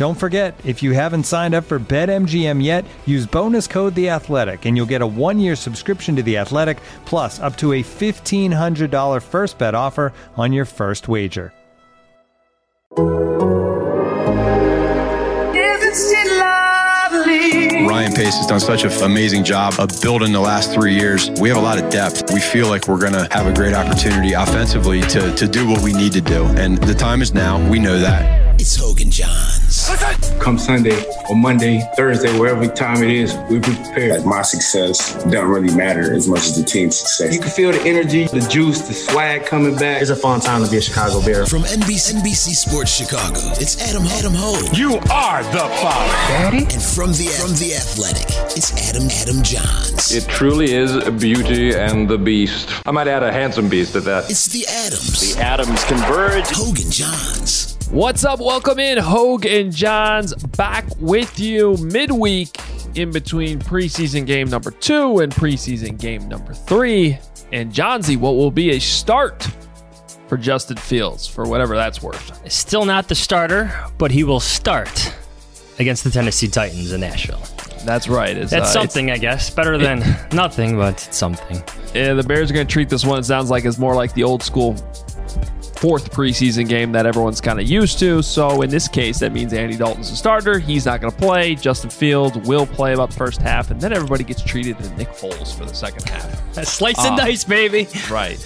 Don't forget, if you haven't signed up for BetMGM yet, use bonus code The Athletic, and you'll get a one-year subscription to The Athletic, plus up to a fifteen hundred dollar first bet offer on your first wager. Ryan Pace has done such an amazing job of building the last three years. We have a lot of depth. We feel like we're going to have a great opportunity offensively to, to do what we need to do. And the time is now. We know that. It's Hoge and Jahns. Come Sunday or Monday, Thursday, wherever time it is, we be prepared. Like my success doesn't really matter as much as the team's success. You can feel the energy, the juice, the swag coming back. It's a fun time to be a Chicago Bear. From NBC, NBC Sports Chicago, it's Adam Adam Hoge. You are the father. Daddy? And from the from the Athletic, it's Adam Adam Jahns. It truly is Beauty and the Beast. I might add a handsome beast at that. It's the Adams. The Adams converge. Hoge and Jahns. What's up? Welcome in, Hoge and Jahns, back with you midweek in between preseason game number two and preseason game number three. And Johnsy, what will be a start for Justin Fields for whatever that's worth. Still not the starter, but he will start against the Tennessee Titans in Nashville. That's right. It's, that's uh, something, I guess. Better than it, nothing, but it's something. Yeah, the Bears are going to treat this one, it sounds like, as more like the old school fourth preseason game that everyone's kind of used to. So in this case, that means Andy Dalton's a starter. He's not going to play. Justin Fields will play about the first half, and then everybody gets treated to Nick Foles for the second half. Slice and uh, dice, baby. Right.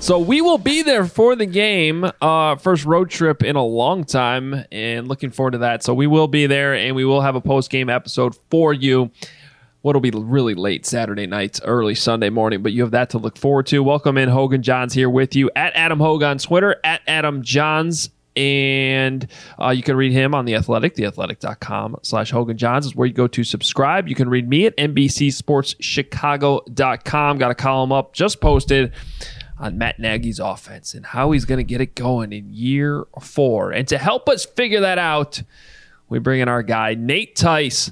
So we will be there for the game. Uh, first road trip in a long time, and looking forward to that. So we will be there, and we will have a post game episode for you what'll be really late Saturday night, early Sunday morning, but you have that to look forward to. Welcome in Hoge and Jahns here with you at Adam Hogan on Twitter, at Adam Jahns. And uh, you can read him on The Athletic, theathletic.com slash Hogan Johns is where you go to subscribe. You can read me at NBCSportsChicago.com. Got a column up just posted on Matt Nagy's offense and how he's going to get it going in year four. And to help us figure that out, we bring in our guy, Nate Tice,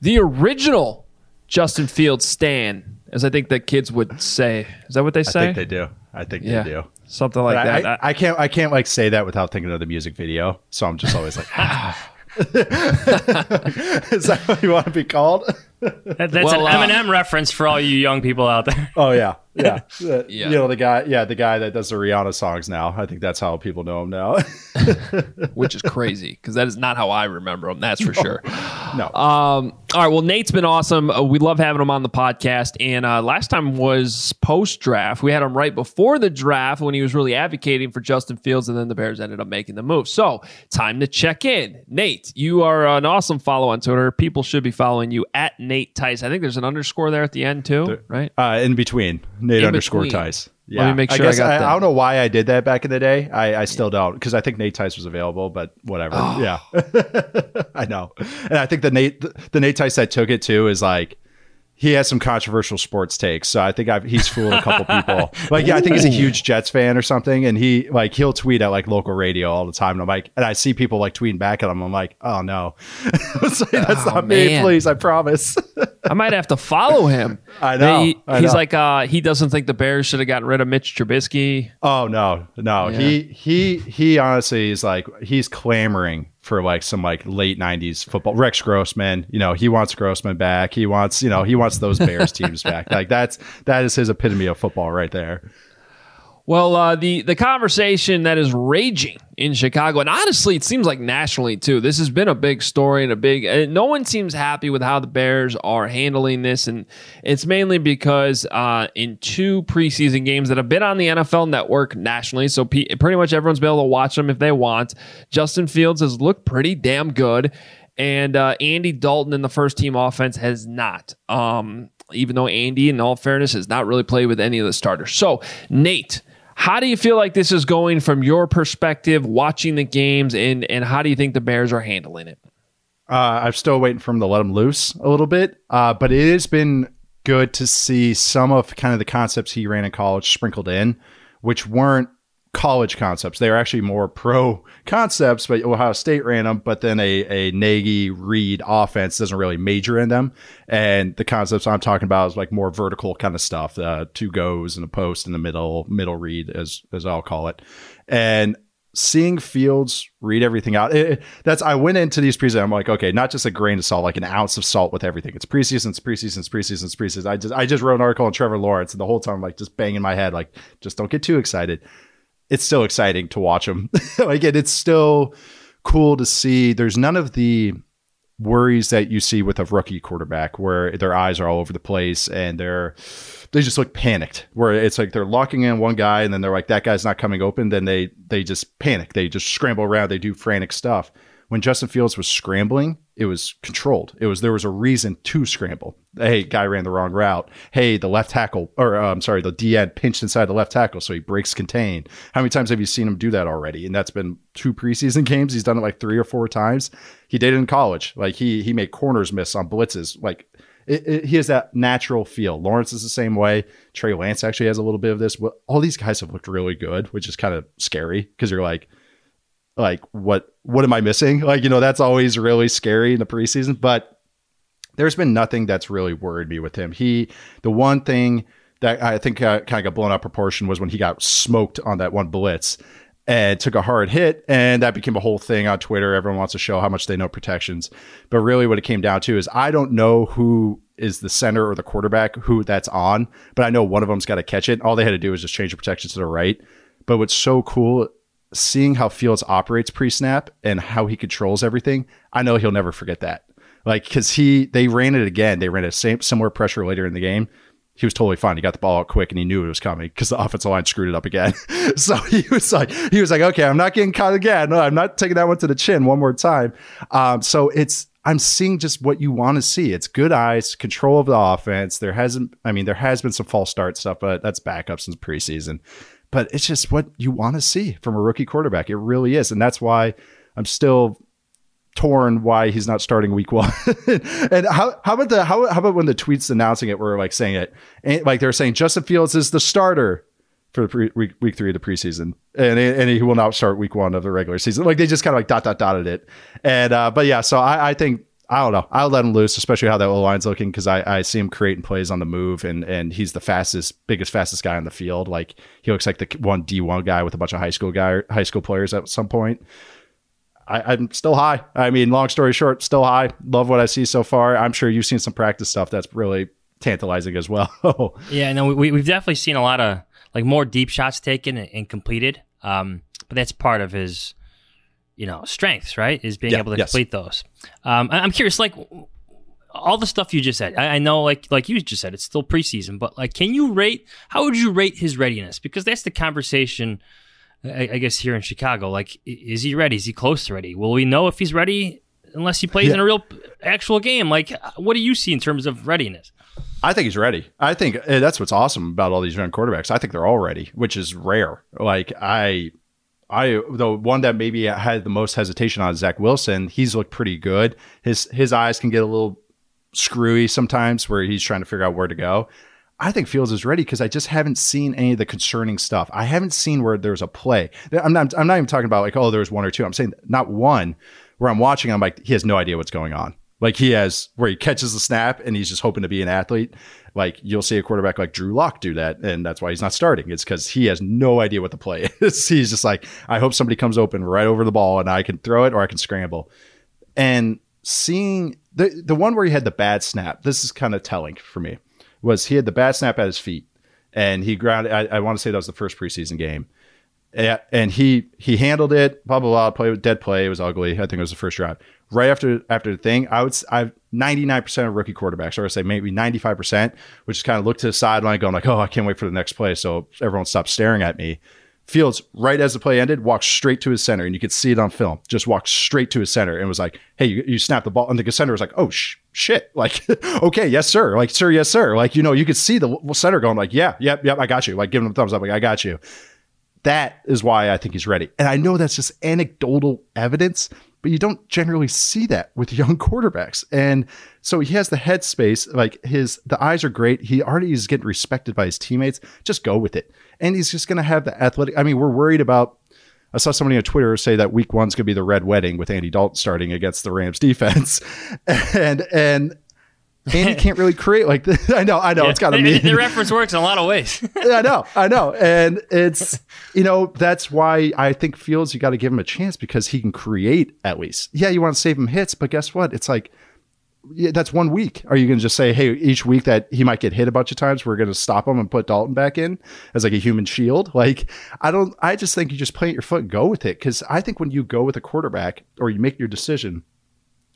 the original Justin Fields Stan, as I think that kids would say. Is that what they say? I think they do. I think yeah, they do. Something like I, that. I, I, can't. I can't like say that without thinking of the music video. So I'm just always like, ah. Is that what you want to be called? That, that's well, an Eminem uh, reference for all you young people out there. Oh yeah, yeah. yeah. You know the guy, yeah, the guy that does the Rihanna songs now. I think that's how people know him now. Which is crazy because that is not how I remember him. That's for sure. No. Um, all right. Well, Nate's been awesome. Uh, we love having him on the podcast. And uh, last time was post draft. We had him right before the draft when he was really advocating for Justin Fields, and then the Bears ended up making the move. So time to check in. Nate, you are an awesome follow on Twitter. People should be following you at Nate Tice. I think there's an underscore there at the end too, right? Uh, in between Nate in underscore between. Tice. Yeah, Let me make sure I, guess I, I, I, don't know why I did that back in the day. I, I still don't because I think Nate Tice was available, but whatever. Oh. Yeah, I know, and I think the Nate the, the Nate Tice that took it too is like he has some controversial sports takes. So I think I've, he's fooled a couple people. Like, yeah, I think he's a huge Jets fan or something. And he like, he'll tweet at like local radio all the time. And I'm like, and I see people like tweeting back at him. I'm like, oh no, that's oh, not me, please. I promise. I might have to follow him. I know. He, I he's know. like, uh, he doesn't think the Bears should have gotten rid of Mitch Trubisky. Oh no, no. Yeah. He, he, he honestly is like, he's clamoring for like some like late '90s football. Rex Grossman, you know, he wants Grossman back. He wants, you know, he wants those Bears teams back. Like that's that is his epitome of football right there. Well, uh, the the conversation that is raging in Chicago, and honestly, it seems like nationally too. This has been a big story and a big. And no one seems happy with how the Bears are handling this, and it's mainly because uh, in two preseason games that have been on the NFL Network nationally, so pretty much everyone's been able to watch them if they want. Justin Fields has looked pretty damn good, and uh, Andy Dalton in the first team offense has not. Um, even though Andy, in all fairness, has not really played with any of the starters. So, Nate how do you feel like this is going from your perspective, watching the games, and and how do you think the Bears are handling it? Uh, I'm still waiting for him to let him loose a little bit, uh, but it has been good to see some of kind of the concepts he ran in college sprinkled in, which weren't college concepts. They are actually more pro concepts, but Ohio State ran them, but then a, a Nagy Reid offense doesn't really major in them. And the concepts I'm talking about is like more vertical kind of stuff, uh, two goes and a post in the middle, middle read as, as I'll call it. And seeing Fields read everything out, it, that's, I went into these preseason. I'm like, okay, not just a grain of salt, like an ounce of salt with everything. It's preseason, it's preseason, it's preseason, it's preseason. I just, I just wrote an article on Trevor Lawrence and the whole time I'm like just banging my head, like, just don't get too excited it's still exciting to watch them. like it, it's still cool to see. There's none of the worries that you see with a rookie quarterback where their eyes are all over the place and they're they just look panicked. Where it's like they're locking in one guy and then they're like that guy's not coming open. Then they they just panic. They just scramble around. They do frantic stuff when Justin Fields was scrambling, it was controlled. It was there was a reason to scramble. Hey, guy ran the wrong route. Hey, the left tackle, or uh, I'm sorry, the D end pinched inside the left tackle, so he breaks contain. How many times have you seen him do that already? And that's been two preseason games. He's done it like three or four times. He did it in college. Like he he made corners miss on blitzes. Like it, it, he has that natural feel. Lawrence is the same way. Trey Lance actually has a little bit of this. All these guys have looked really good, which is kind of scary because you're like like what what am I missing? Like, you know, that's always really scary in the preseason, but there's been nothing that's really worried me with him. He the one thing that I think uh, kind of got blown out proportion was when he got smoked on that one blitz and took a hard hit and that became a whole thing on Twitter. Everyone wants to show how much they know protections. But really what it came down to is I don't know who is the center or the quarterback who that's on, but I know one of them's got to catch it. All they had to do was just change the protection to the right. But what's so cool seeing how Fields operates pre-snap and how he controls everything, I know he'll never forget that. Like because he they ran it again. They ran a same similar pressure later in the game. He was totally fine. He got the ball out quick and he knew it was coming because the offensive line screwed it up again. so he was like, he was like, okay, I'm not getting caught again. No, I'm not taking that one to the chin one more time. Um, so it's I'm seeing just what you want to see. It's good eyes, control of the offense. There hasn't, I mean, there has been some false start stuff, but that's back up since preseason but it's just what you want to see from a rookie quarterback. It really is. And that's why I'm still torn why he's not starting week one. and how, how about the how, how about when the tweets announcing it were like saying it and like they're saying Justin Fields is the starter for the pre, week, week three of the preseason and and he will not start week one of the regular season. Like they just kind of like dot dot dotted it. And uh, but yeah, so I, I think I don't know. I'll let him loose, especially how that O line's looking, because I, I see him creating plays on the move, and and he's the fastest, biggest, fastest guy on the field. Like he looks like the one D one guy with a bunch of high school guy, high school players at some point. I, am still high. I mean, long story short, still high. Love what I see so far. I'm sure you've seen some practice stuff that's really tantalizing as well. yeah, no, we, we've definitely seen a lot of like more deep shots taken and, and completed. Um, but that's part of his you know strengths, right? Is being yeah, able to yes. complete those. Um, I'm curious, like all the stuff you just said. I, I, know, like like you just said, it's still preseason, but like, can you rate? How would you rate his readiness? Because that's the conversation. I, I guess here in Chicago, like, is he ready? Is he close to ready? Will we know if he's ready unless he plays yeah. in a real actual game? Like, what do you see in terms of readiness? I think he's ready. I think eh, that's what's awesome about all these young quarterbacks. I think they're all ready, which is rare. Like I I the one that maybe had the most hesitation on Zach Wilson. He's looked pretty good. His his eyes can get a little screwy sometimes where he's trying to figure out where to go. I think Fields is ready because I just haven't seen any of the concerning stuff. I haven't seen where there's a play. I'm not. I'm not even talking about like oh there's one or two. I'm saying not one where I'm watching. I'm like he has no idea what's going on. Like he has where he catches the snap and he's just hoping to be an athlete. Like you'll see a quarterback like Drew Lock do that, and that's why he's not starting. It's because he has no idea what the play is. he's just like, I hope somebody comes open right over the ball and I can throw it or I can scramble. And seeing the the one where he had the bad snap, this is kind of telling for me, was he had the bad snap at his feet. and he grounded. I, I want to say that was the first preseason game, and he he handled it. Blah blah blah. Play dead play. It was ugly. I think it was the first drive. Right after after the thing, I would I've ninety nine percent of rookie quarterbacks, or I say maybe ninety five percent, which is kind of look to the sideline, going like, oh, I can't wait for the next play, so everyone stops staring at me. Fields, right as the play ended, walked straight to his center, and you could see it on film. Just walked straight to his center and was like, "Hey, you, you snapped the ball." And the center was like, "Oh sh- shit!" Like, "Okay, yes sir." Like, "Sir, yes sir." Like, you know, you could see the center going like, "Yeah, yep, yep, I got you." Like, giving him a thumbs up, like, "I got you." That is why I think he's ready. And I know that's just anecdotal evidence, but you don't generally see that with young quarterbacks. And so he has the headspace, like his the eyes are great. He already is getting respected by his teammates. Just go with it. And he's just gonna have the athletic. I mean, we're worried about I saw somebody on Twitter say that week one's gonna be the red wedding with Andy Dalton starting against the Rams defense. and and Andy can't really create like this. I know, I know, yeah. it's kind of mean. The reference works in a lot of ways. I know, I know, and it's you know that's why I think Fields you got to give him a chance because he can create at least. Yeah, you want to save him hits, but guess what? It's like yeah, that's one week. Are you going to just say, hey, each week that he might get hit a bunch of times, we're going to stop him and put Dalton back in as like a human shield? Like, I don't. I just think you just plant your foot and go with it because I think when you go with a quarterback or you make your decision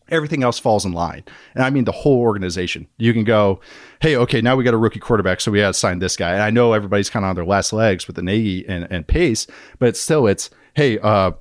everything else falls in line. And I mean the whole organization. You can go, hey, okay, now we got a rookie quarterback, so we got to sign this guy. And I know everybody's kind of on their last legs with the Nagy and, and Pace, but still it's, hey, uh,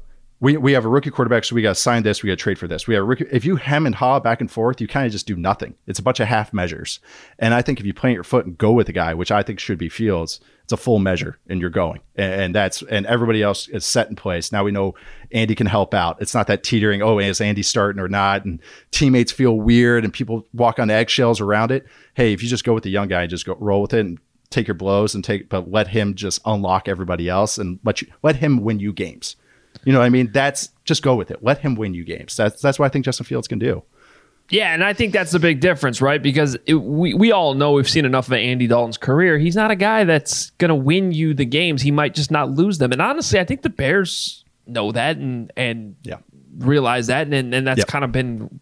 we, we have a rookie quarterback, so we got to sign this, we got to trade for this. We have a rookie. If you hem and haw back and forth, you kind of just do nothing. It's a bunch of half measures. And I think if you plant your foot and go with the guy, which I think should be Fields, it's a full measure and you're going. And, and that's and everybody else is set in place. Now we know Andy can help out. It's not that teetering, oh, is Andy starting or not? And teammates feel weird and people walk on eggshells around it. Hey, if you just go with the young guy and just go roll with it and take your blows and take but let him just unlock everybody else and let you let him win you games you know what I mean? That's just go with it. Let him win you games. That's that's what I think Justin Fields can do. Yeah, and I think that's the big difference, right? Because it, we we all know we've seen enough of Andy Dalton's career. He's not a guy that's going to win you the games. He might just not lose them. And honestly, I think the Bears know that and and yeah. realize that, and and that's yep. kind of been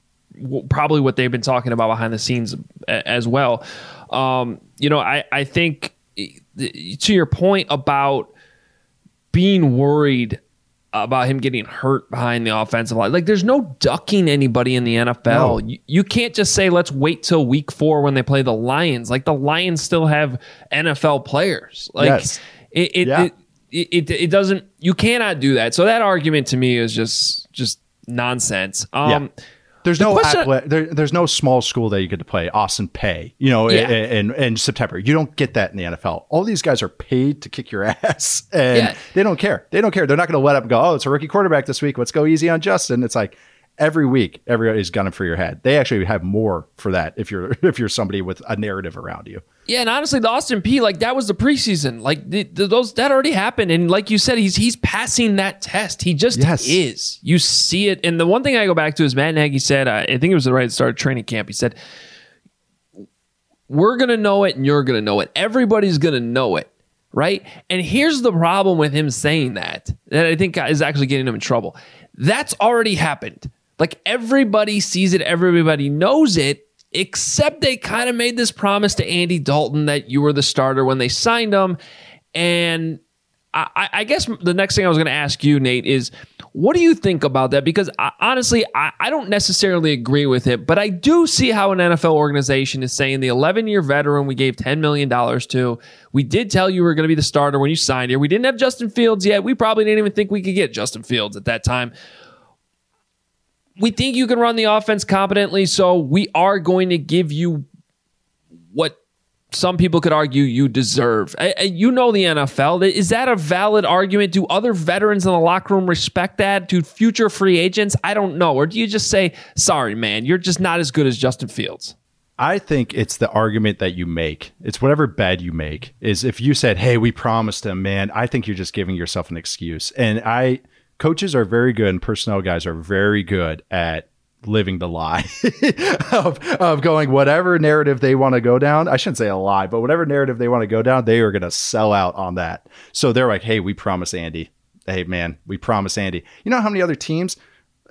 probably what they've been talking about behind the scenes as well. Um, you know, I I think to your point about being worried about him getting hurt behind the offensive line. Like, there's no ducking anybody in the NFL. No. You, you, can't just say, let's wait till week four when they play the Lions. Like, the Lions still have NFL players. Like, yes. it, it, yeah. it, it, it, doesn't, you cannot do that. So, that argument to me is just, just nonsense. Um, yeah. There's the no question, there, there's no small school that you get to play Austin Peay, you know, yeah. in, in, in, September. You don't get that in the NFL. All these guys are paid to kick your ass, and yeah. they don't care. They don't care. They're not going to let up and go. Oh, it's a rookie quarterback this week. Let's go easy on Justin. It's like every week, everybody's gunning for your head. They actually have more for that if you're if you're somebody with a narrative around you. Yeah, and honestly, the Austin p like that was the preseason. Like the, the, those that already happened, and like you said, he's he's passing that test. He just yes. is. You see it, and the one thing I go back to is Matt Nagy said. Uh, I think it was the right start of training camp. He said, "We're gonna know it, and you're gonna know it. Everybody's gonna know it." Right. And here's the problem with him saying that, that I think is actually getting him in trouble. That's already happened. Like everybody sees it, everybody knows it, except they kind of made this promise to Andy Dalton that you were the starter when they signed him. And I, I guess the next thing I was going to ask you, Nate, is what do you think about that? Because I, honestly, I, I don't necessarily agree with it, but I do see how an NFL organization is saying the 11 year veteran we gave $10 million to, we did tell you we were going to be the starter when you signed here. We didn't have Justin Fields yet. We probably didn't even think we could get Justin Fields at that time we think you can run the offense competently, so we are going to give you what some people could argue you deserve. You know the NFL. Is that a valid argument? Do other veterans in the locker room respect that? Do future free agents? I don't know. Or do you just say, sorry, man, you're just not as good as Justin Fields? I think it's the argument that you make. It's whatever bed you make. Is if you said, "Hey, we promised him," man, I think you're just giving yourself an excuse. And I coaches are very good and personnel guys are very good at living the lie of, of going whatever narrative they want to go down. I shouldn't say a lie, but whatever narrative they want to go down, they are going to sell out on that. So they're like, hey, we promise Andy. Hey, man, we promise Andy. You know how many other teams,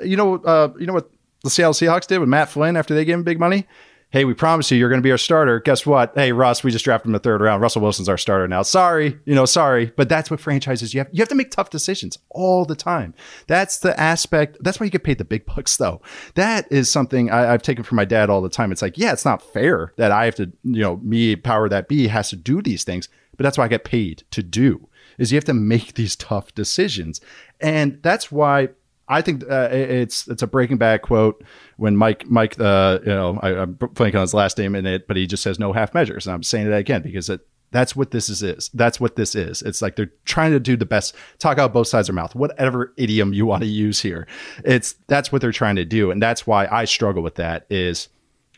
you know, uh, you know what the Seattle Seahawks did with Matt Flynn after they gave him big money? Hey, we promise you you're going to be our starter. Guess what? Hey, Russ, we just drafted him the third round. Russell Wilson's our starter now. Sorry, you know, sorry. But that's what franchises you have. You have to make tough decisions all the time. That's the aspect. That's why you get paid the big bucks, though. That is something I, I've taken from my dad all the time. It's like, yeah, it's not fair that I have to, you know, me, power that be, has to do these things. But that's why I get paid to do is you have to make these tough decisions. And that's why I think uh, it's it's a Breaking Bad quote when Mike Mike uh, you know I, am blanking on his last name in it, but he just says no half measures, and I'm saying it again because it, that's what this is, is. That's what this is. It's like they're trying to do the best, talk out both sides of their mouth, whatever idiom you want to use here. It's that's what they're trying to do, and that's why I struggle with that. Is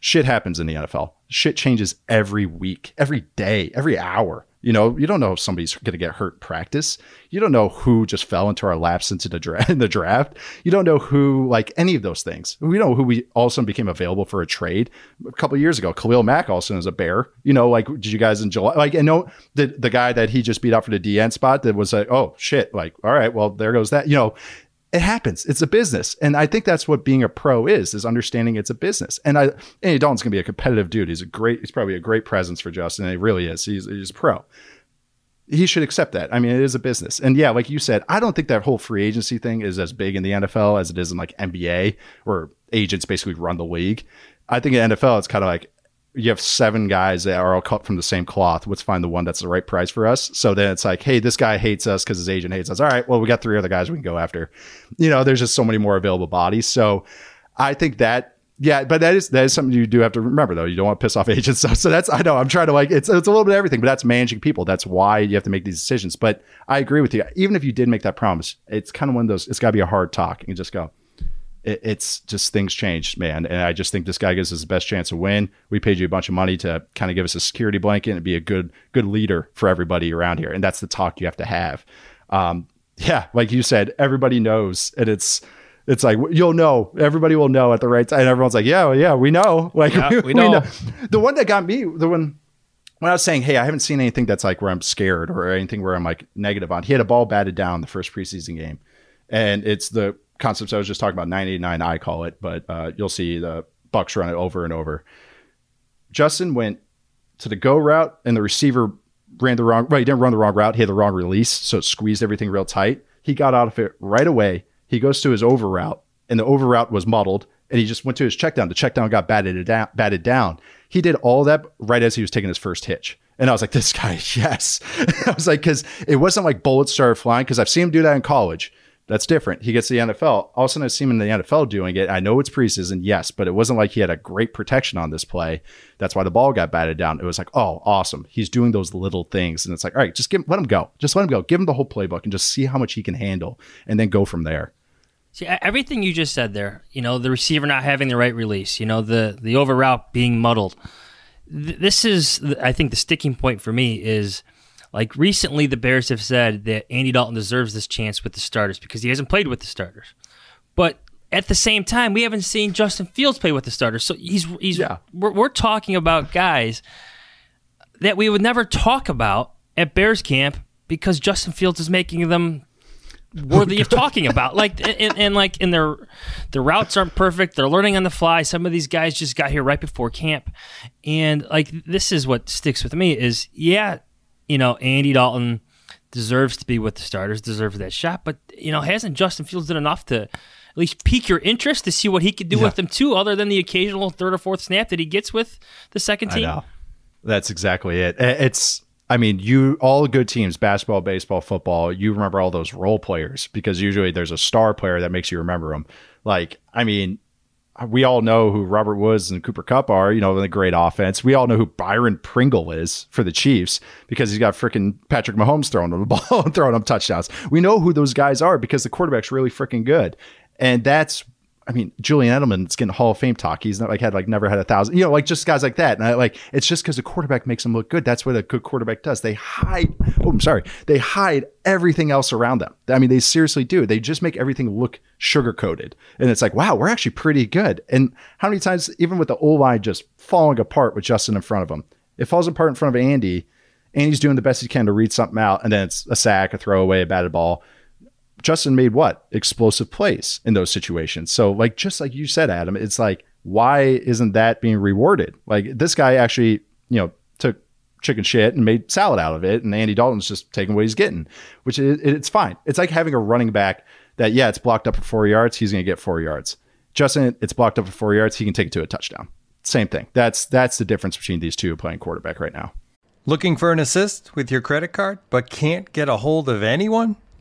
shit happens in the NFL. Shit changes every week, every day, every hour. You know, you don't know if somebody's going to get hurt practice. You don't know who just fell into our laps into the, dra- in the draft. You don't know who, like any of those things. We know who we all of a sudden became available for a trade a couple years ago. Khalil Mack also is a bear. You know, like did you guys enjoy? Like, I know the the guy that he just beat out for the DN spot that was like, oh shit, like all right, well there goes that. You know, it happens. It's a business. And I think that's what being a pro is, is understanding it's a business. And I Andy Dalton's gonna be a competitive dude. He's a great, he's probably a great presence for Justin. He really is. He's he's a pro. He should accept that. I mean, it is a business. And yeah, like you said, I don't think that whole free agency thing is as big in the NFL as it is in like NBA, where agents basically run the league. I think in NFL, it's kind of like you have seven guys that are all cut from the same cloth. Let's find the one that's the right price for us. So then it's like, hey, this guy hates us because his agent hates us. All right, well, we got three other guys we can go after. You know, there's just so many more available bodies. So I think that, yeah, but that is that is something you do have to remember though. You don't want to piss off agents. So, so that's I know I'm trying to like it's it's a little bit of everything, but that's managing people. That's why you have to make these decisions. But I agree with you. Even if you did make that promise, it's kind of one of those. It's got to be a hard talk. You just go it, it's just things changed, man. And I just think this guy gives us the best chance to win. We paid you a bunch of money to kind of give us a security blanket and be a good good leader for everybody around here. And that's the talk you have to have. Um, yeah, like you said, everybody knows, and it's it's like you'll know everybody will know at the right time and everyone's like yeah well, yeah we know like yeah, we, know. we, know. the one that got me the one when i was saying hey i haven't seen anything that's like where i'm scared or anything where i'm like negative on he had a ball batted down the first preseason game and it's the concepts I was just talking about, 989, I call it, but uh, you'll see the Bucs run it over and over. Justin went to the go route, and the receiver ran the wrong. Right, he didn't run the wrong route. He had the wrong release, so it squeezed everything real tight. He got out of it right away. He goes to his over route, and the over route was muddled, and he just went to his check down. The check down got batted down. Batted down. He did all that right as he was taking his first hitch. And I was like, this guy, yes. I was like, because it wasn't like bullets started flying, because I've seen him do that in college. That's different. He gets the NFL. All of a sudden, I see him in the NFL doing it. I know it's preseason, yes, but it wasn't like he had a great protection on this play. That's why the ball got batted down. It was like, oh, awesome. He's doing those little things. And it's like, all right, just give him, let him go. Just let him go. Give him the whole playbook and just see how much he can handle and then go from there. See, everything you just said there, you know, the receiver not having the right release, you know, the, the over route being muddled. This is, I think, the sticking point for me is like recently, the Bears have said that Andy Dalton deserves this chance with the starters because he hasn't played with the starters. But at the same time, we haven't seen Justin Fields play with the starters. So he's he's yeah. we're, we're talking about guys that we would never talk about at Bears camp because Justin Fields is making them worthy of talking about. Like and, and, like and their their routes aren't perfect. They're learning on the fly. Some of these guys just got here right before camp, and like this is what sticks with me is yeah, you know, Andy Dalton deserves to be with the starters, deserves that shot. But, you know, hasn't Justin Fields done enough to at least pique your interest to see what he could do yeah. with them too, other than the occasional third or fourth snap that he gets with the second team? That's exactly it. It's I mean, you all good teams, basketball, baseball, football, you remember all those role players because usually there's a star player that makes you remember them. Like, I mean, we all know who Robert Woods and Cooper Kupp are, you know, the great offense. We all know who Byron Pringle is for the Chiefs because he's got freaking Patrick Mahomes throwing them the ball and throwing them touchdowns. We know who those guys are because the quarterback's really freaking good. And that's I mean, Julian Edelman's getting Hall of Fame talk. He's not like had like never had a thousand, you know, like just guys like that. And I like it's just because the quarterback makes them look good. That's what a good quarterback does. They hide. Oh, I'm sorry. They hide everything else around them. I mean, they seriously do. They just make everything look sugar coated. And it's like, wow, we're actually pretty good. And how many times, even with the O line just falling apart with Justin in front of him, it falls apart in front of Andy. Andy's doing the best he can to read something out, and then it's a sack, a throwaway, a batted ball Justin made what explosive plays in those situations. So like just like you said, Adam, it's like why isn't that being rewarded? Like this guy actually, you know, took chicken shit and made salad out of it, and Andy Dalton's just taking what he's getting, which it's fine. It's like having a running back that yeah, it's blocked up for four yards, he's going to get four yards. Justin, it's blocked up for four yards, he can take it to a touchdown. Same thing. That's that's the difference between these two playing quarterback right now. Looking for an assist with your credit card, but can't get a hold of anyone?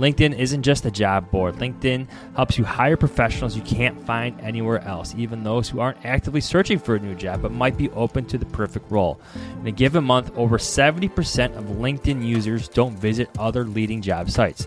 LinkedIn isn't just a job board. LinkedIn helps you hire professionals you can't find anywhere else, even those who aren't actively searching for a new job but might be open to the perfect role. In a given month, over 70% of LinkedIn users don't visit other leading job sites.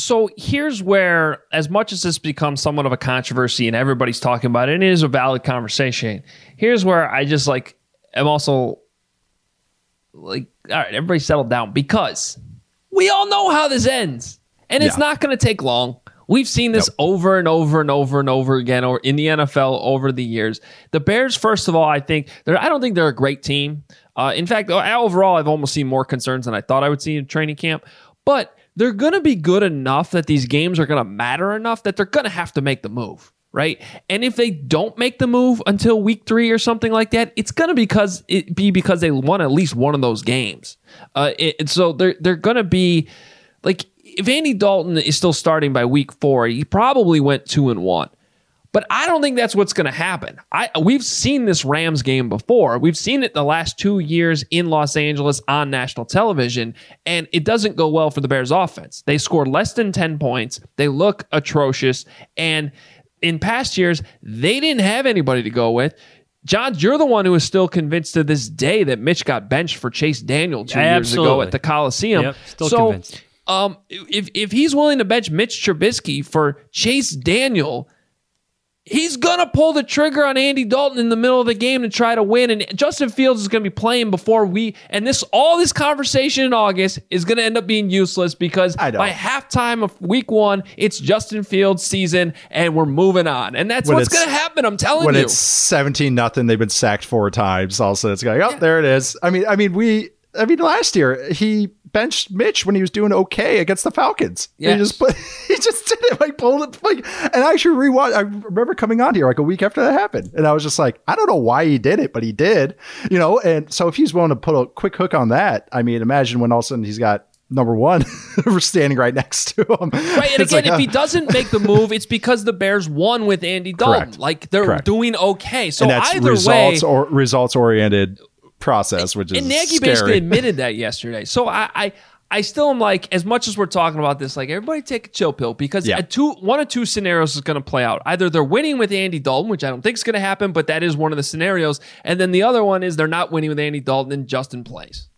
so here's where, as much as this becomes somewhat of a controversy and everybody's talking about it, and it is a valid conversation. Here's where I just like am also like, all right, everybody settle down because we all know how this ends, and it's yeah. not going to take long. We've seen this nope. over and over and over and over again or in the NFL over the years. The Bears, first of all, I think they're I don't think they're a great team. Uh, in fact, overall, I've almost seen more concerns than I thought I would see in training camp. But they're going to be good enough that these games are going to matter enough that they're going to have to make the move right? And if they don't make the move until week three or something like that, it's gonna because it be because they won at least one of those games. Uh, it, so they're they're gonna be like if Andy Dalton is still starting by week four, he probably went two and one. But I don't think that's what's going to happen. I we've seen this Rams game before. We've seen it the last 2 years in Los Angeles on national television and it doesn't go well for the Bears offense. They score less than 10 points. They look atrocious and in past years they didn't have anybody to go with. John, you're the one who is still convinced to this day that Mitch got benched for Chase Daniel two years Absolutely. ago at the Coliseum. Yep, still so, convinced. Um, if if he's willing to bench Mitch Trubisky for Chase Daniel, he's gonna pull the trigger on Andy Dalton in the middle of the game to try to win. And Justin Fields is gonna be playing before we and this all this conversation in August is gonna end up being useless because by halftime of week one, it's Justin Fields season and we're moving on. And that's when what's gonna happen. I'm telling when you. When it's 17 nothing, they've been sacked four times. Also, it's going, oh, yeah. there it is. I mean, I mean, we I mean, last year he benched Mitch when he was doing okay against the Falcons. Yeah, he just put, he just did it like pulled it like. And I actually rewatched. I remember coming on here like a week after that happened, and I was just like, I don't know why he did it, but he did. You know, and so if he's willing to put a quick hook on that, I mean, imagine when all of a sudden he's got number one we're standing right next to him. Right. And it's again, like, if uh, he doesn't make the move, it's because the Bears won with Andy Dalton. Correct. Like they're correct. doing okay. So either results way, or results oriented process, which is and Nagy scary. basically admitted that yesterday. So I, I I still am like, as much as we're talking about this, like everybody take a chill pill because yeah. two, one of two scenarios is going to play out. Either they're winning with Andy Dalton, which I don't think is going to happen, but that is one of the scenarios, and then the other one is they're not winning with Andy Dalton and Justin plays.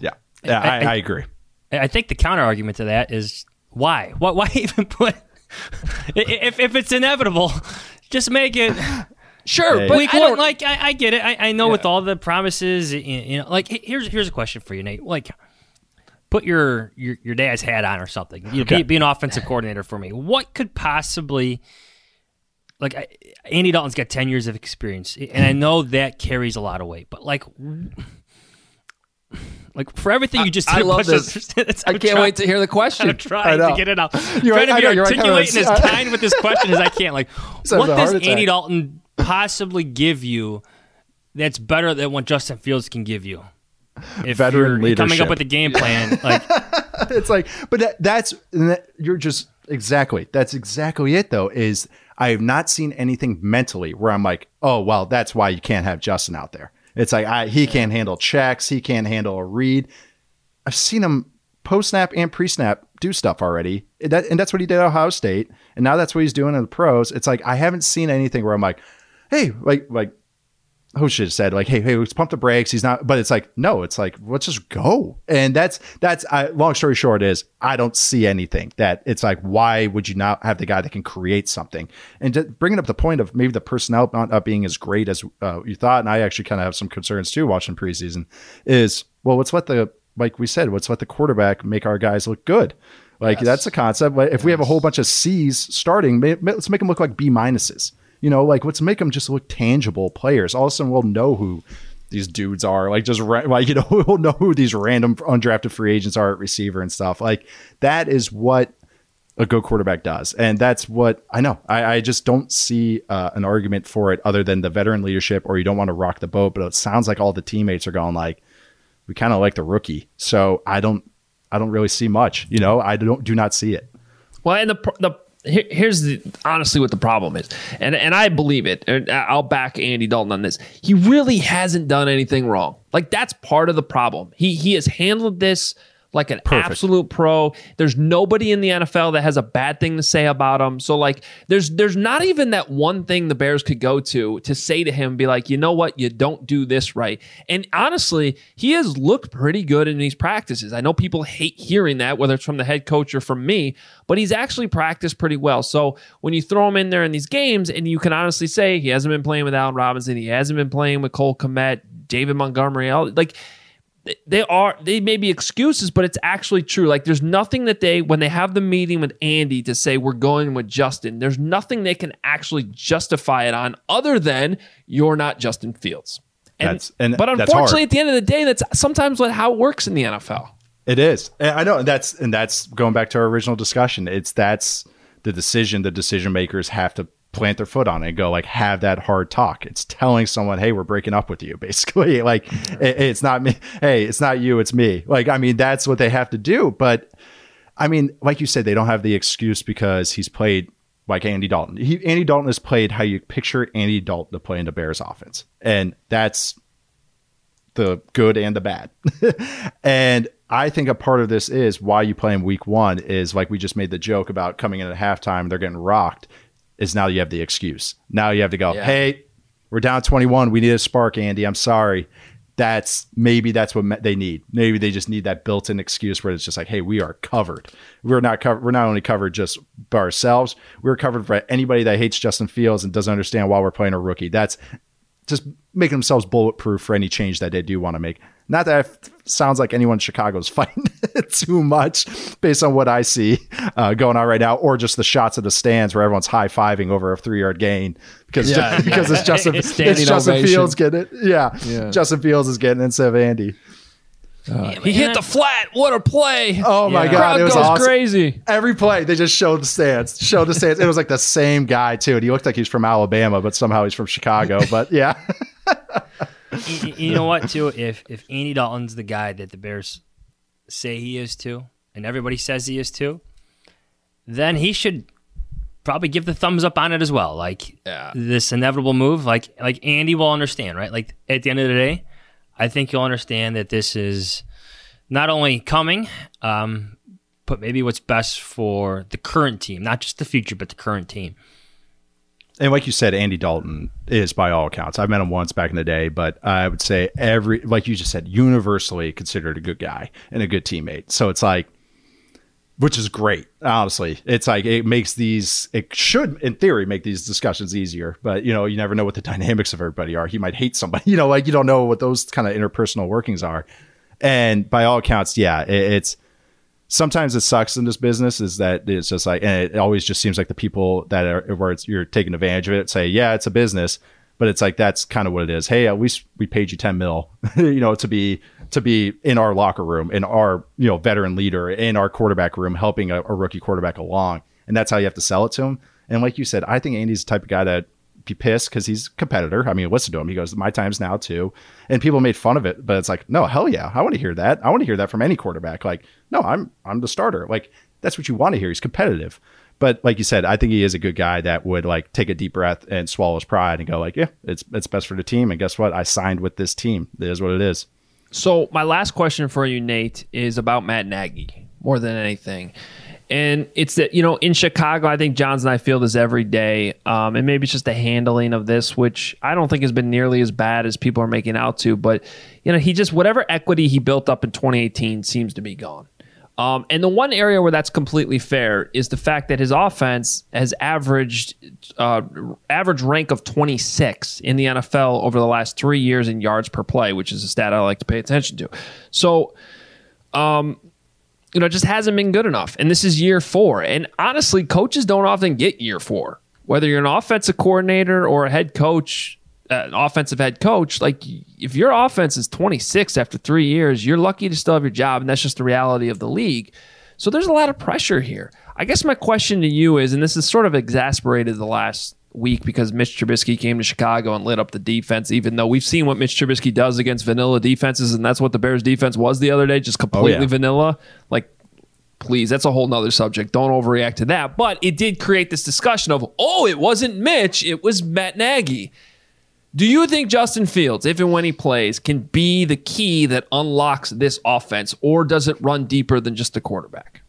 Yeah, yeah, I, I, I agree. I think the counter argument to that is why? Why, why even put? if if it's inevitable, just make it. Sure, yeah, but week one, like I, I, get it. I, I know yeah. with all the promises, you know, like here's here's a question for you, Nate. Like, put your your, your dad's hat on or something. You know, okay. be, be, an offensive coordinator for me. What could possibly like Andy Dalton's got ten years of experience, and I know that carries a lot of weight. But like, like for everything you just I, I love this. I can't trying, wait to hear the question. I'm trying to get it out. You're trying right, to be articulating as kind with this question as I can. Like, what does Andy Dalton possibly give you that's better than what Justin Fields can give you. If Veteran leadership. coming up with a game plan, like it's like, but that, that's that, you're just exactly that's exactly it. Though is I have not seen anything mentally where I'm like, oh well, that's why you can't have Justin out there. It's like I, he can't handle checks, he can't handle a read. I've seen him post snap and pre snap do stuff already. That, and that's what he did at Ohio State. And now that's what he's doing in the pros. It's like I haven't seen anything where I'm like, hey, like like who should have said like, hey, hey, let's pump the brakes. He's not, but it's like, no, it's like, let's just go. And that's that's I, long story short is I don't see anything that it's like, why would you not have the guy that can create something? And bringing up the point of maybe the personnel not being as great as uh, you thought, and I actually kind of have some concerns too watching preseason. Is well, let's let the like we said, let's let the quarterback make our guys look good. Like yes. that's the concept. If yes. we have a whole bunch of C's starting, let's make them look like B minuses. You know, like let's make them just look tangible players. All of a sudden, we'll know who these dudes are. Like just like you know, we'll know who these random undrafted free agents are at receiver and stuff. Like that is what a good quarterback does, and that's what I know. I, I just don't see uh, an argument for it other than the veteran leadership, or you don't want to rock the boat. But it sounds like all the teammates are going like, we kind of like the rookie. So I don't, I don't really see much. You know, I don't do not see it. Well, and the the here, here's the, honestly what the problem is, and and I believe it. And I'll back Andy Dalton on this. He really hasn't done anything wrong. Like that's part of the problem. He he has handled this like an Perfect. absolute pro. There's nobody in the NFL that has a bad thing to say about him. So like there's there's not even that one thing the Bears could go to to say to him be like, "You know what? You don't do this right." And honestly, he has looked pretty good in these practices. I know people hate hearing that whether it's from the head coach or from me, but he's actually practiced pretty well. So when you throw him in there in these games and you can honestly say he hasn't been playing with Allen Robinson, he hasn't been playing with Cole Kmet, David Montgomery, like they are they may be excuses, but it's actually true. Like there's nothing that they when they have the meeting with Andy to say we're going with Justin, there's nothing they can actually justify it on other than you're not Justin Fields. And, that's, and but unfortunately, at the end of the day, that's sometimes what how it works in the NFL. It is. I know and that's and that's going back to our original discussion. It's that's the decision the decision makers have to plant their foot on it and go like have that hard talk. It's telling someone, "Hey, we're breaking up with you." Basically, like it, it's not me. Hey, it's not you, it's me. Like I mean, that's what they have to do. But I mean, like you said, they don't have the excuse because he's played like Andy Dalton. He, Andy Dalton has played how you picture Andy Dalton to play in the Bears offense, and that's the good and the bad. and I think a part of this is why you play in week one is like we just made the joke about coming in at halftime, they're getting rocked is now you have the excuse. Now you have to go, yeah. hey, we're down 21. We need a spark, Andy. I'm sorry. That's maybe that's what they need. Maybe they just need that built-in excuse where it's just like, hey, we are covered. We're not covered. We're not only covered just by ourselves. We're covered for anybody that hates Justin Fields and doesn't understand why we're playing a rookie. That's just making themselves bulletproof for any change that they do want to make. Not that it sounds like anyone in Chicago is fighting too much based on what I see uh, going on right now, or just the shots of the stands where everyone's high fiving over a three yard gain because yeah, because yeah. it's Justin it's, it's Justin Fields getting it. Yeah, yeah, Justin Fields is getting it instead of Andy. Uh, he hit the flat. What a play! Oh my god, Crowd it was goes awesome. crazy. Every play, they just showed the stands, showed the stands. It was like the same guy too, and he looked like he's from Alabama, but somehow he's from Chicago. But yeah, you, you know what? Too, if if Andy Dalton's the guy that the Bears say he is too, and everybody says he is too, then he should probably give the thumbs up on it as well. Like yeah. this inevitable move, like like Andy will understand, right? Like at the end of the day, I think you'll understand that this is not only coming, um, but maybe what's best for the current team, not just the future, but the current team and like you said, Andy Dalton is by all accounts. I've met him once back in the day, but I would say every, like you just said, universally considered a good guy and a good teammate. So it's like, which is great, honestly. It's like it makes these, it should, in theory, make these discussions easier. But you know, you never know what the dynamics of everybody are. He might hate somebody, you know, like you don't know what those kind of interpersonal workings are. And by all accounts, yeah, it, it's sometimes it sucks in this business is that it's just like, and it always just seems like the people that are where it's, you're taking advantage of it say, yeah, it's a business, but it's like that's kind of what it is. Hey, at least we paid you ten mil, you know, to be to be in our locker room, in our you know veteran leader, in our quarterback room, helping a, a rookie quarterback along, and that's how you have to sell it to him. And like you said, I think Andy's the type of guy that be pissed because he's a competitor. I mean, listen to him. He goes, "My time's now too," and people made fun of it. But it's like, no, hell yeah, I want to hear that. I want to hear that from any quarterback. Like, no, I'm I'm the starter. Like that's what you want to hear. He's competitive. But like you said, I think he is a good guy that would like take a deep breath and swallow his pride and go like, yeah, it's it's best for the team. And guess what? I signed with this team. It is what it is. So my last question for you, Nate, is about Matt Nagy more than anything. And it's that, you know, in Chicago, I think Jahns and I feel this every day. Um, and maybe it's just the handling of this, which I don't think has been nearly as bad as people are making out to. But, you know, he just, whatever equity he built up in 2018 seems to be gone. Um, and the one area where that's completely fair is the fact that his offense has averaged uh, average rank of 26 in the NFL over the last three years in yards per play, which is a stat I like to pay attention to. So, um, you know, it just hasn't been good enough. And this is year four. And honestly, coaches don't often get year four. Whether you're an offensive coordinator or a head coach, an offensive head coach, like if your offense is 26 after three years, you're lucky to still have your job, and that's just the reality of the league. So there's a lot of pressure here. I guess my question to you is, and this is sort of exasperated the last week because Mitch Trubisky came to Chicago and lit up the defense, even though we've seen what Mitch Trubisky does against vanilla defenses, and that's what the Bears defense was the other day, just oh, completely oh, yeah. vanilla. Like, please, that's a whole nother subject. Don't overreact to that. But it did create this discussion of, oh, it wasn't Mitch, it was Matt Nagy. Do you think Justin Fields, if and when he plays, can be the key that unlocks this offense, or does it run deeper than just the quarterback?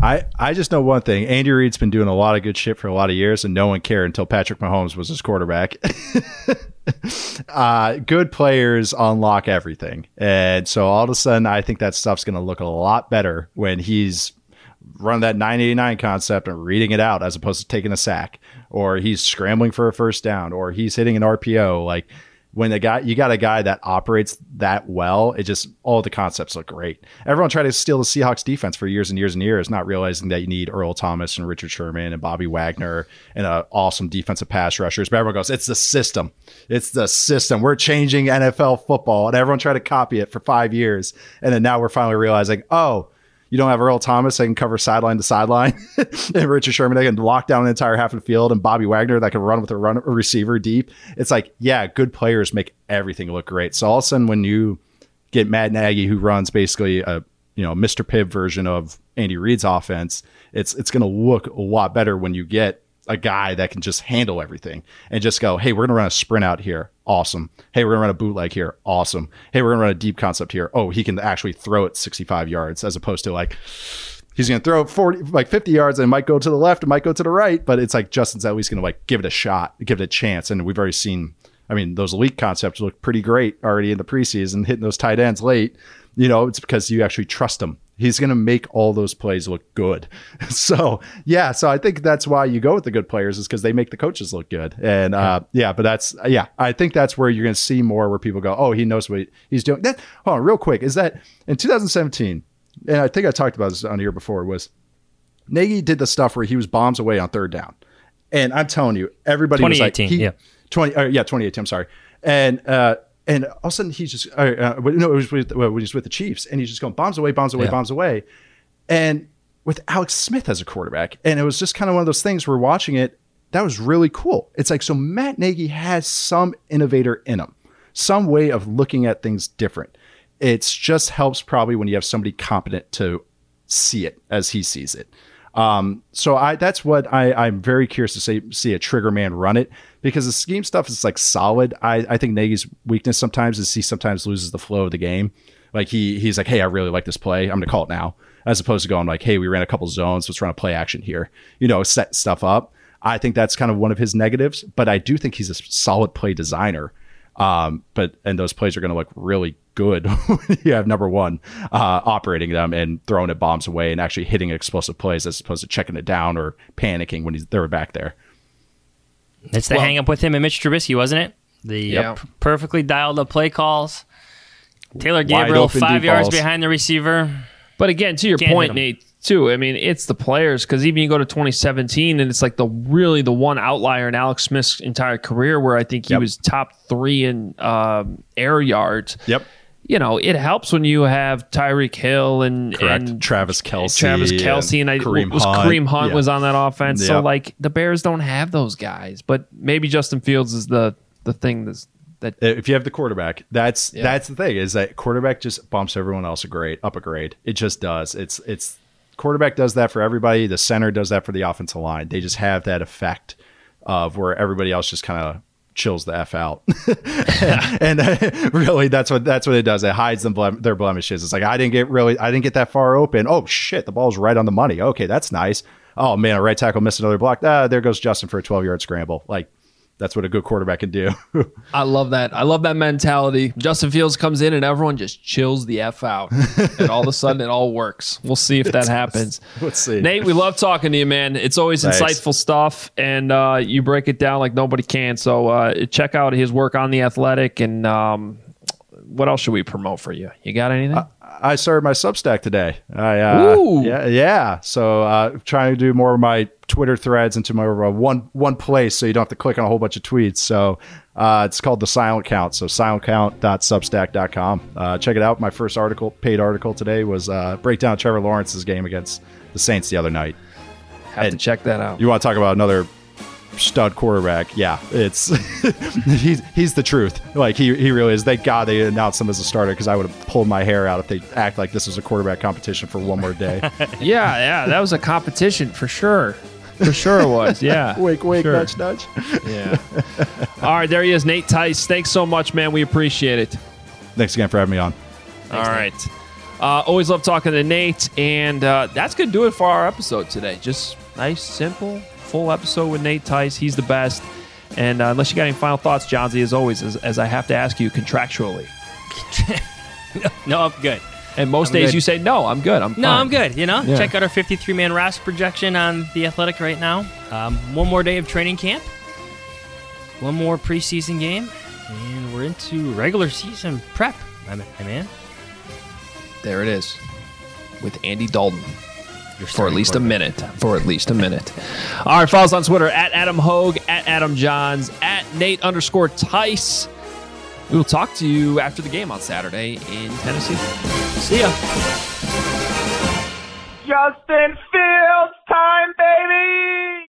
I, I just know one thing. Andy Reid's been doing a lot of good shit for a lot of years, and no one cared until Patrick Mahomes was his quarterback. uh, good players unlock everything. And so all of a sudden, I think that stuff's going to look a lot better when he's running that 989 concept and reading it out as opposed to taking a sack or he's scrambling for a first down, or he's hitting an RPO. Like when the guy you got a guy that operates that well, it just all the concepts look great. Everyone tried to steal the Seahawks defense for years and years and years, not realizing that you need Earl Thomas and Richard Sherman and Bobby Wagner and an awesome defensive pass rushers. But everyone goes, it's the system. It's the system. We're changing NFL football. And everyone tried to copy it for five years. And then now we're finally realizing, oh, you don't have Earl Thomas that can cover sideline to sideline, and Richard Sherman that can lock down the entire half of the field, and Bobby Wagner that can run with a run a receiver deep. It's like, yeah, good players make everything look great. So all of a sudden, when you get Matt Nagy, who runs basically a you know Mr. Pibb version of Andy Reid's offense, it's it's going to look a lot better when you get a guy that can just handle everything and just go, hey, we're to run a sprint out here. Awesome. Hey, we're to run a bootleg here. Awesome. Hey, we're to run a deep concept here. Oh, he can actually throw it 65 yards as opposed to like, he's to throw it 40, like 50 yards and it might go to the left, it might go to the right, but it's like Justin's at least to like give it a shot, give it a chance. And we've already seen, I mean, those elite concepts look pretty great already in the preseason, hitting those tight ends late. You know, it's because you actually trust them He's going to make all those plays look good. So, yeah, so I think that's why you go with the good players is because they make the coaches look good. And uh, yeah, but that's, yeah, I think that's where you're going to see more where people go, oh, he knows what he's doing. That, hold on, real quick, is that in 2017, and I think I talked about this on here before, was Nagy did the stuff where he was bombs away on third down. And I'm telling you, everybody was like, he, yeah. 20, uh, yeah, 2018, I'm sorry. And, uh, and all of a sudden he's just uh, uh, no, it was with well, was with the Chiefs, and he's just going bombs away, bombs away, yeah. bombs away, and with Alex Smith as a quarterback, and it was just kind of one of those things. We're watching it. That was really cool. It's like so Matt Nagy has some innovator in him, some way of looking at things different. It just helps probably when you have somebody competent to see it as he sees it. Um, so I that's what I, I'm very curious to see see a trigger man run it because the scheme stuff is like solid. I, I think Nagy's weakness sometimes is he sometimes loses the flow of the game. Like he he's like, hey, I really like this play. I'm gonna call it now, as opposed to going like, hey, we ran a couple zones, let's run a play action here. You know, set stuff up. I think that's kind of one of his negatives, but I do think he's a solid play designer. Um, but and those plays are going to look really good when you have number one uh, operating them and throwing it bombs away and actually hitting explosive plays as opposed to checking it down or panicking when he's they're back there. It's the well, hang up with him and Mitch Trubisky, wasn't it? The yep. uh, p- perfectly dialed up play calls. Taylor Gabriel five yards balls. behind the receiver. But again, to your Can't point, Nate, too. I mean, it's the players because even you go to 2017 and it's like the really the one outlier in Alex Smith's entire career where I think he yep. was top three in um, air yards. Yep you know, it helps when you have Tyreek Hill and, Correct. and Travis Kelce, Travis Kelce, and, I Kareem was Hunt. Kareem Hunt Yeah. was on that offense. So like the Bears don't have those guys, but maybe Justin Fields is the the thing that's that if you have the quarterback, that's Yeah. that's the thing is that quarterback just bumps everyone else a grade up a grade. It just does. It's it's quarterback does that for everybody. The center does that for the offensive line. They just have that effect of where everybody else just kind of chills the f out. and really, that's what that's what it does. It hides them blem- their blemishes. It's like I didn't get really, I didn't get that far open. Oh shit, the ball's right on the money. Okay, that's nice. Oh man, a right tackle missed another block. Ah, there goes Justin for a twelve yard scramble. Like that's what a good quarterback can do. I love that. I love that mentality. Justin Fields comes in and everyone just chills the F out. and all of a sudden it all works. We'll see if that happens. Let's see. Nate, we love talking to you, man. It's always Thanks. insightful stuff and uh, you break it down like nobody can. So uh, check out his work on the athletic and um, what else should we promote for you? You got anything? I started my Substack today. I uh, Ooh. yeah yeah. So uh, trying to do more of my Twitter threads into my a one one place, so you don't have to click on a whole bunch of tweets. So uh, it's called the Silent Count. So silentcount.substack.com. Uh, check it out. My first article, paid article today, was uh, breakdown of Trevor Lawrence's game against the Saints the other night. Have to check that out. You want to talk about another stud quarterback? Yeah, it's he's he's the truth. Like he he really is. Thank God they announced him as a starter because I would have pulled my hair out if they act like this was a quarterback competition for one more day. yeah, yeah, that was a competition for sure. For sure it was. Yeah. wink, wake, Sure. nudge, nudge. Yeah. All right, there he is, Nate Tice. Thanks so much, man. We appreciate it. Thanks again for having me on. All right. Uh, always love talking to Nate, and uh, that's gonna do it for our episode today. Just nice, simple, full episode with Nate Tice. He's the best. And uh, unless you got any final thoughts, Jahnsy, as always, as, as I have to ask you contractually. No, I'm good. And most I'm days good. you say no. I'm good. I'm No, fine." I'm good. You know, Yeah. check out our 53 man roster projection on the Athletic right now. Um, one more day of training camp, one more preseason game, and we're into regular season prep. My ma- my man, There it is, with Andy Dalton. Your for at least a minute. For at least a minute. All right, follow us on Twitter at Adam Hoge, at Adam Jahns, at Nate underscore Tice. We will talk to you after the game on Saturday in Tennessee. See ya. Justin Fields time, baby!